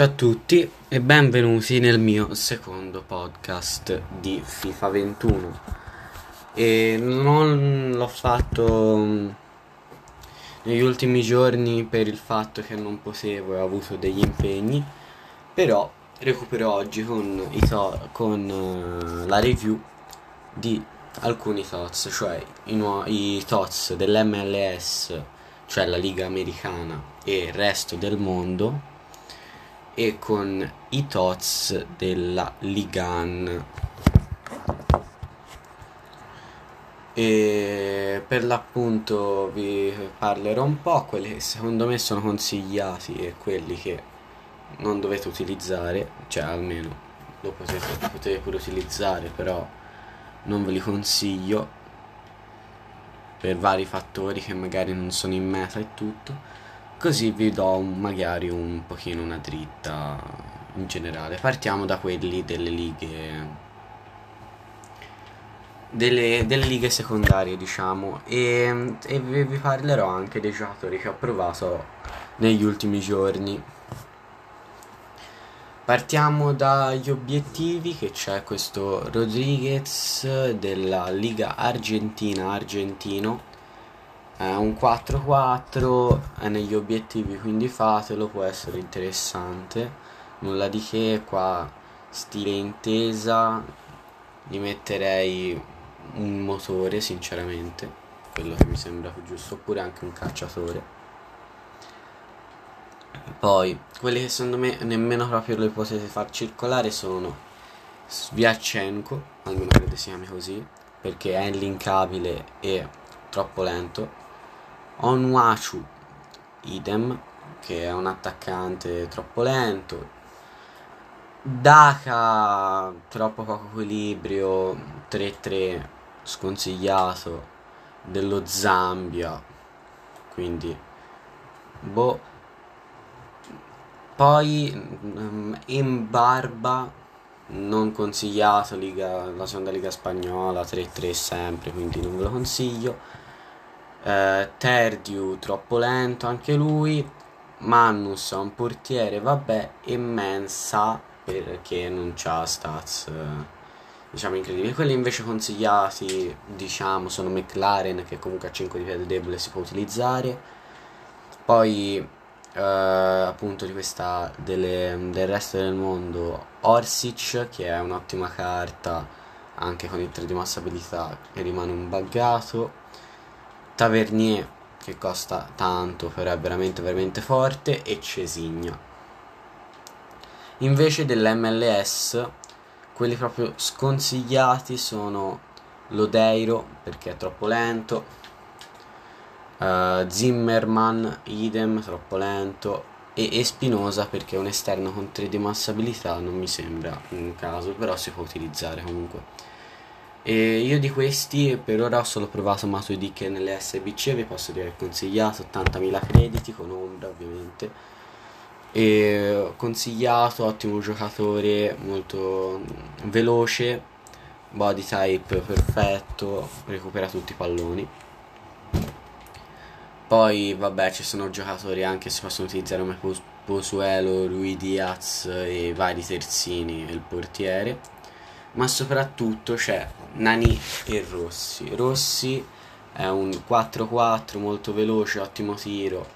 Ciao a tutti e benvenuti nel mio secondo podcast di FIFA 21. E non l'ho fatto mm, negli ultimi giorni per il fatto che non potevo e ho avuto degli impegni, però recupero oggi con, to- con uh, la review di alcuni TOTS, cioè i, nu- i TOTS dell'MLS, cioè la Liga Americana e il resto del mondo e con i TOTS della Ligan. E per l'appunto vi parlerò un po' quelli che secondo me sono consigliati e quelli che non dovete utilizzare, cioè almeno lo potete, lo potete pure utilizzare, però non ve li consiglio per vari fattori che magari non sono in meta e tutto così vi do magari un pochino una dritta in generale. Partiamo da quelli delle lighe delle, delle lighe secondarie diciamo. E, e vi, vi parlerò anche dei giocatori che ho provato negli ultimi giorni. Partiamo dagli obiettivi che c'è questo Rodriguez della Liga Argentina argentino è un 4-4 è negli obiettivi quindi fatelo può essere interessante nulla di che qua stile intesa gli metterei un motore sinceramente quello che mi sembra più giusto oppure anche un cacciatore poi, quelli che secondo me nemmeno proprio le potete far circolare sono Sviaccenko, almeno credo si chiami così, perché è inlinkabile e troppo lento. Onuachu, idem, che è un attaccante troppo lento. Daka, troppo poco equilibrio, 3-3, sconsigliato, dello Zambia, quindi, boh poi um, in barba non consigliato Liga, la seconda Liga spagnola 3-3 sempre, quindi non ve lo consiglio. Eh, Terdiu troppo lento anche lui. Mannus è un portiere, vabbè, e Mensa perché non c'ha stats diciamo incredibili. Quelli invece consigliati, diciamo, sono McLaren che comunque a 5 di piede debole si può utilizzare. Poi uh, appunto di questa delle, del resto del mondo Orsic che è un'ottima carta anche con il 3 di massa abilità che rimane un buggato Tavernier che costa tanto però è veramente veramente forte e Cesigna invece dell'MLS quelli proprio sconsigliati sono Lodeiro perché è troppo lento Uh, Zimmerman, idem, troppo lento. E Espinosa perché un esterno con 3 di massabilità non mi sembra un caso, però si può utilizzare comunque. E io di questi per ora ho solo provato Matuidi che nelle SBC, vi posso dire consigliato 80.000 crediti con ombra ovviamente. E consigliato, ottimo giocatore, molto veloce, body type perfetto, recupera tutti i palloni. Poi, vabbè, ci sono giocatori anche che si possono utilizzare come Posuelo, Rui Diaz e vari terzini e il portiere. Ma soprattutto c'è Nani e Rossi. Rossi è un 4-4 molto veloce, ottimo tiro,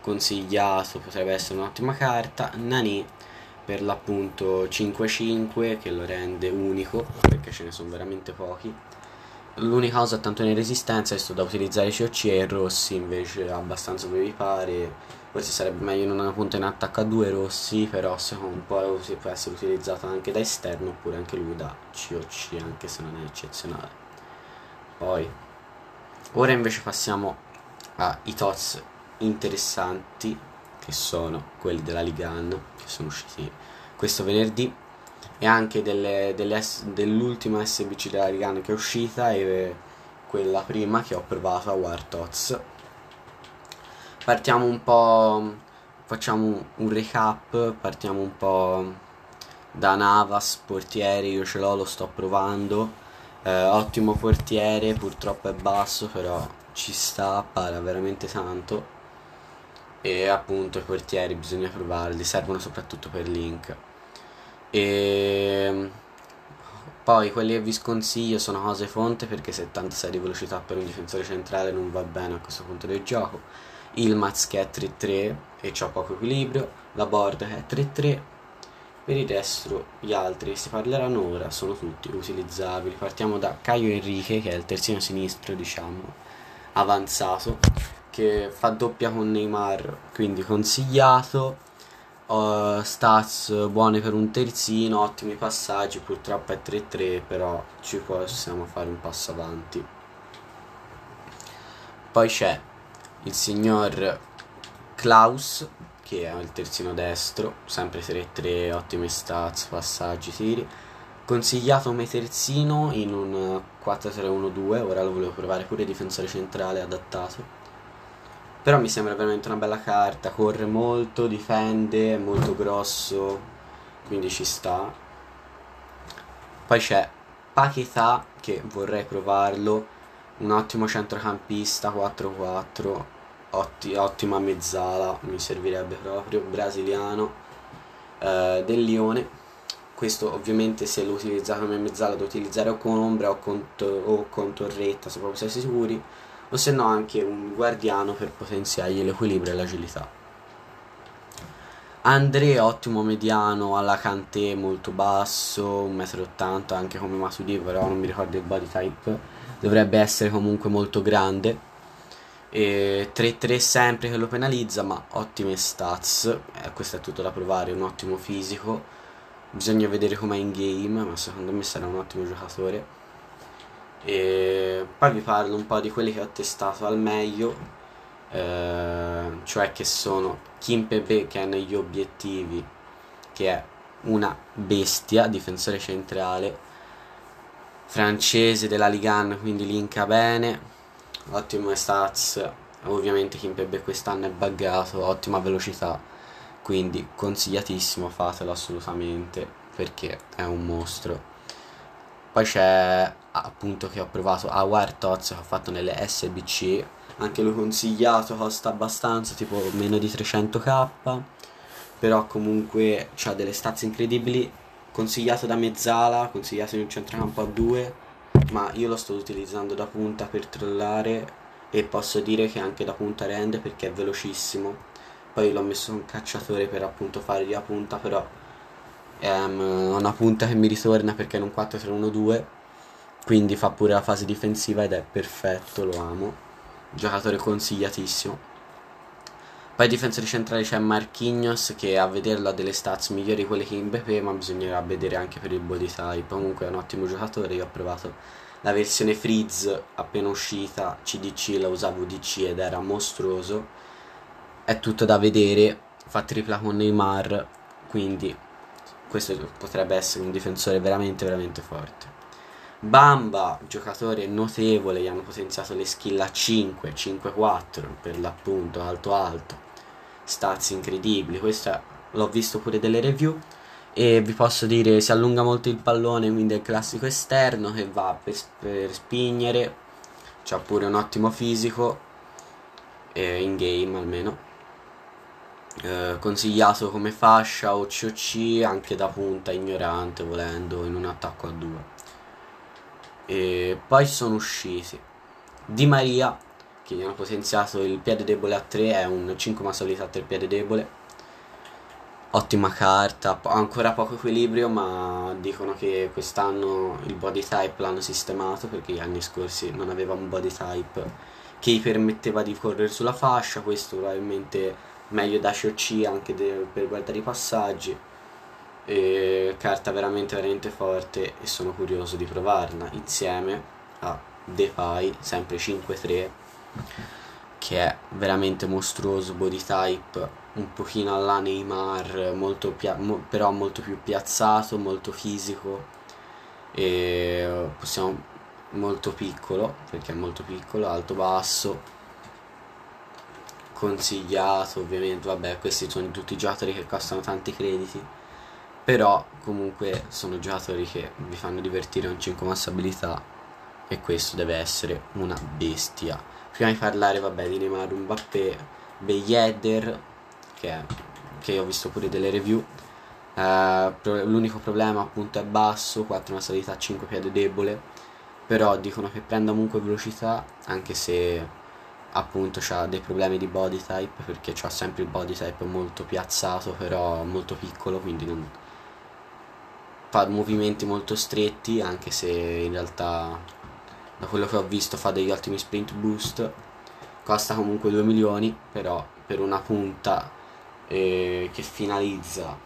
consigliato, potrebbe essere un'ottima carta. Nani per l'appunto 5-5 che lo rende unico perché ce ne sono veramente pochi L'unica cosa tanto in resistenza è da utilizzare COC e Rossi invece abbastanza dove vi pare. Forse sarebbe meglio in una punta in attacco a due Rossi, però secondo un po' può essere utilizzato anche da esterno oppure anche lui da COC, anche se non è eccezionale. Poi, ora invece passiamo ai TOTS interessanti, che sono quelli della Ligan, che sono usciti questo venerdì e anche delle, delle dell'ultima SBC della Rigan che è uscita e quella prima che ho provato a War Tots. Partiamo un po', facciamo un recap, partiamo un po' da Navas, portiere, io ce l'ho, lo sto provando. Eh, ottimo portiere, purtroppo è basso, però ci sta, para veramente tanto. e appunto i portieri bisogna provarli, servono soprattutto per link. E poi quelli che vi sconsiglio sono cose fonte perché 76 di velocità per un difensore centrale non va bene a questo punto del gioco. Il Maz che è 3-3 e ha poco equilibrio, la board che è 3-3. Per il resto gli altri si parleranno ora sono tutti utilizzabili. Partiamo da Caio Enrique che è il terzino sinistro diciamo avanzato che fa doppia con Neymar, quindi consigliato. Uh, stats buone per un terzino, ottimi passaggi, purtroppo è 3-3, però ci possiamo fare un passo avanti. Poi c'è il signor Klaus, che è il terzino destro, sempre 3-3, ottime stats, passaggi, tiri. Consigliato come terzino in un 4-3-1-2, ora lo volevo provare pure difensore centrale adattato però mi sembra veramente una bella carta, corre molto, difende, è molto grosso, quindi ci sta. Poi c'è Paquetá, che vorrei provarlo, un ottimo centrocampista 4-4, otti, ottima mezzala, mi servirebbe proprio, brasiliano, eh, del Lione. Questo ovviamente se lo utilizzate come mezzala da utilizzare o con ombra o con, o con torretta, se proprio siete sicuri o se no anche un guardiano per potenziargli l'equilibrio e l'agilità. André ottimo mediano alla Kanté molto basso, 1,80 m anche come Masudi, però non mi ricordo il body type, dovrebbe essere comunque molto grande. 3-3 sempre che lo penalizza, ma ottime stats, eh, questo è tutto da provare, un ottimo fisico, bisogna vedere com'è in game, ma secondo me sarà un ottimo giocatore. E poi vi parlo un po' di quelli che ho testato al meglio, eh, cioè che sono Kim Pepe che è negli obiettivi, che è una bestia, difensore centrale, francese della Ligan, quindi linka bene, ottime stats, ovviamente Kim Pepe quest'anno è buggato, ottima velocità, quindi consigliatissimo, fatelo assolutamente perché è un mostro. Poi c'è appunto che ho provato a Wiretoz che ho fatto nelle SBC anche lui consigliato costa abbastanza tipo meno di 300k però comunque ha delle stats incredibili. Consigliato da mezzala consigliato in un centrocampo a 2 ma io lo sto utilizzando da punta per trollare e posso dire che anche da punta rende perché è velocissimo poi l'ho messo un cacciatore per appunto fargli a punta però è um, una punta che mi ritorna perché è un 4-3-1-2 quindi fa pure la fase difensiva ed è perfetto, lo amo. Giocatore consigliatissimo. Poi difensore centrale c'è Marquinhos che a vederlo ha delle stats migliori di quelle che in BP, ma bisognerà vedere anche per il body type. Comunque è un ottimo giocatore, io ho provato la versione Freeze appena uscita, CDC, la usavo DC ed era mostruoso. È tutto da vedere, fa tripla con Neymar, quindi questo potrebbe essere un difensore veramente veramente forte. Bamba, giocatore notevole, gli hanno potenziato le skill a 5, 5-4 per l'appunto, alto alto, stats incredibili, questo l'ho visto pure delle review. E vi posso dire si allunga molto il pallone, quindi è il classico esterno che va per, per spignere, c'ha pure un ottimo fisico, eh, in game almeno. Eh, consigliato come fascia o COC anche da punta ignorante volendo in un attacco a 2 e poi sono usciti Di Maria gli hanno potenziato il piede debole a 3 è un 5 ma solita per piede debole. Ottima carta ancora poco equilibrio ma dicono che quest'anno il body type l'hanno sistemato perché gli anni scorsi non aveva un body type che gli permetteva di correre sulla fascia questo probabilmente meglio da SHOC anche per guardare i passaggi. E carta veramente veramente forte e sono curioso di provarla insieme a Depay sempre 5-3 che è veramente mostruoso body type un pochino alla Neymar molto mo però molto più piazzato molto fisico e possiamo molto piccolo perché è molto piccolo alto basso consigliato ovviamente vabbè questi sono tutti giocatori che costano tanti crediti però comunque sono giocatori che vi fanno divertire con 5 massabilità e questo deve essere una bestia. Prima di parlare vabbè di Neymar Mbappé Beyedder che, che ho visto pure delle review Uh, l'unico problema appunto è basso, 4 una salita a 5 piede debole, però dicono che prenda comunque velocità anche se appunto ha dei problemi di body type perché ha sempre il body type molto piazzato però molto piccolo quindi non fa movimenti molto stretti anche se in realtà da quello che ho visto fa degli ottimi sprint boost. Costa comunque 2 milioni però per una punta eh, che finalizza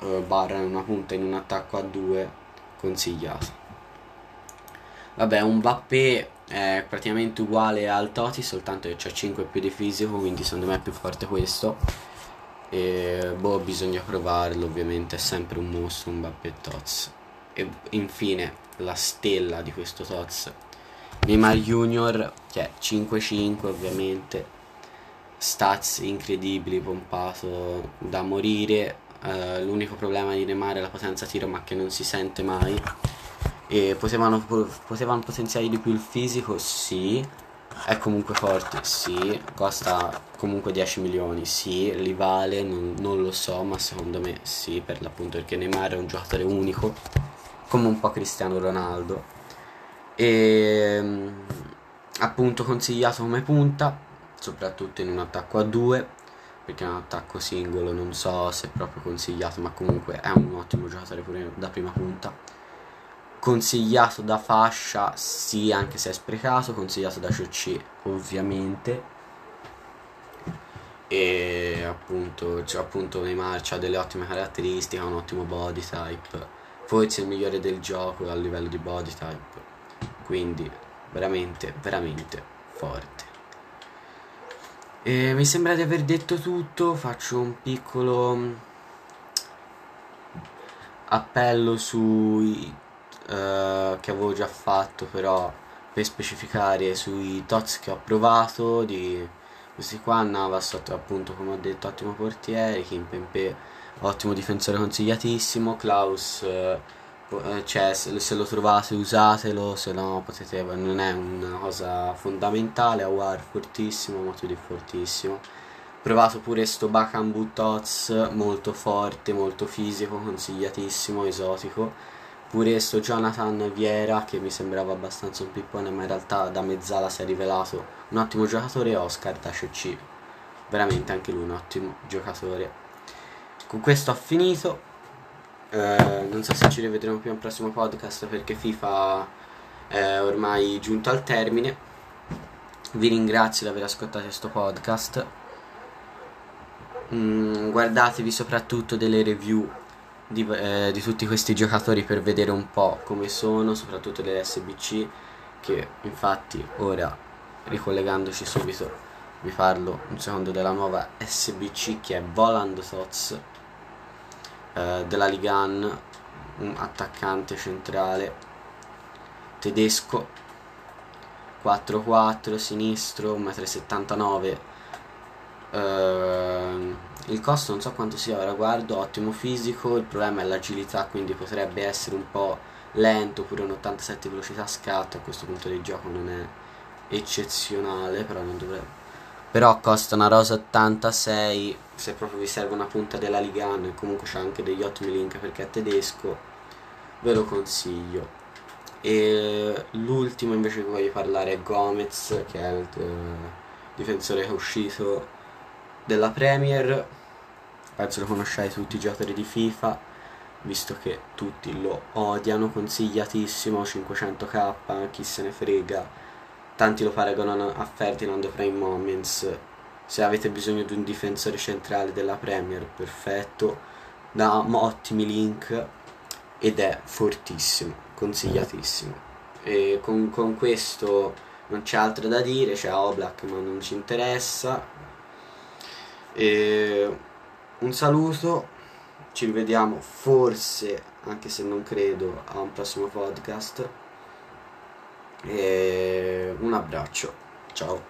eh, barra in una punta in un attacco a 2 consigliato. Vabbè un Mbappé è praticamente uguale al Toti soltanto che c'ha 5 più di fisico quindi secondo me è più forte questo. E boh bisogna provarlo ovviamente è sempre un mostro un Mbappé Tots. E infine la stella di questo Tots Neymar Junior che è 5-5 ovviamente. Stats incredibili pompato da morire. Uh, l'unico problema di Neymar è la potenza tiro ma che non si sente mai. E potevano, potevano potenziare di più il fisico? Sì. È comunque forte? Sì. Costa comunque 10 milioni? Sì. Li vale non, non lo so ma secondo me sì per l'appunto perché Neymar è un giocatore unico come un po' Cristiano Ronaldo e ehm, appunto consigliato come punta soprattutto in un attacco a due perché è un attacco singolo non so se è proprio consigliato ma comunque è un ottimo giocatore pure da prima punta. Consigliato da fascia sì anche se è sprecato consigliato da CC ovviamente. E appunto, cioè, appunto Neymar ha delle ottime caratteristiche ha un ottimo body type. Forse il migliore del gioco a livello di body type quindi veramente veramente forte. E mi sembra di aver detto tutto. Faccio un piccolo mm, appello sui uh, che avevo già fatto però per specificare sui tots che ho provato di questi qua. Navas appunto come ho detto ottimo portiere Kim Pempe ottimo difensore consigliatissimo Klaus eh, eh, cioè se, lo trovate usatelo se no potete non è una cosa fondamentale Awar fortissimo Matuidi fortissimo. Provato pure sto Bakambu Tots molto forte molto fisico consigliatissimo esotico. Pure sto Jonathan Viera che mi sembrava abbastanza un pippone ma in realtà da mezzala si è rivelato un ottimo giocatore Oscar CC veramente anche lui un ottimo giocatore. Con questo ho finito eh, non so se ci rivedremo più al prossimo podcast perché FIFA è ormai giunto al termine. Vi ringrazio di aver ascoltato questo podcast. Mm, guardatevi soprattutto delle review di, eh, di, tutti questi giocatori per vedere un po' come sono soprattutto delle SBC che infatti ora ricollegandoci subito vi parlo un secondo della nuova SBC che è Voland Tots eh, della Ligan, un attaccante centrale tedesco, 4-4, sinistro, 1,79 m. Eh, il costo non so quanto sia, ora guardo, ottimo fisico, il problema è l'agilità, quindi potrebbe essere un po' lento, pure un 87 velocità scatto, a questo punto di gioco non è eccezionale, però non dovrebbe però costa una rosa 86 se proprio vi serve una punta della Ligan e comunque c'ha anche degli ottimi link perché è tedesco ve lo consiglio. E l'ultimo invece che voglio parlare è Gomez che è il uh, difensore che è uscito della Premier. Penso lo conosciate tutti i giocatori di FIFA visto che tutti lo odiano consigliatissimo 500k chi se ne frega Tanti lo paragonano a Ferdinand Prime Moments. Se avete bisogno di un difensore centrale della Premier, perfetto. Da ottimi link ed è fortissimo, consigliatissimo. E con, con questo non c'è altro da dire, c'è Oblak ma non ci interessa. E un saluto, ci rivediamo forse, anche se non credo, a un prossimo podcast. E un abbraccio, ciao.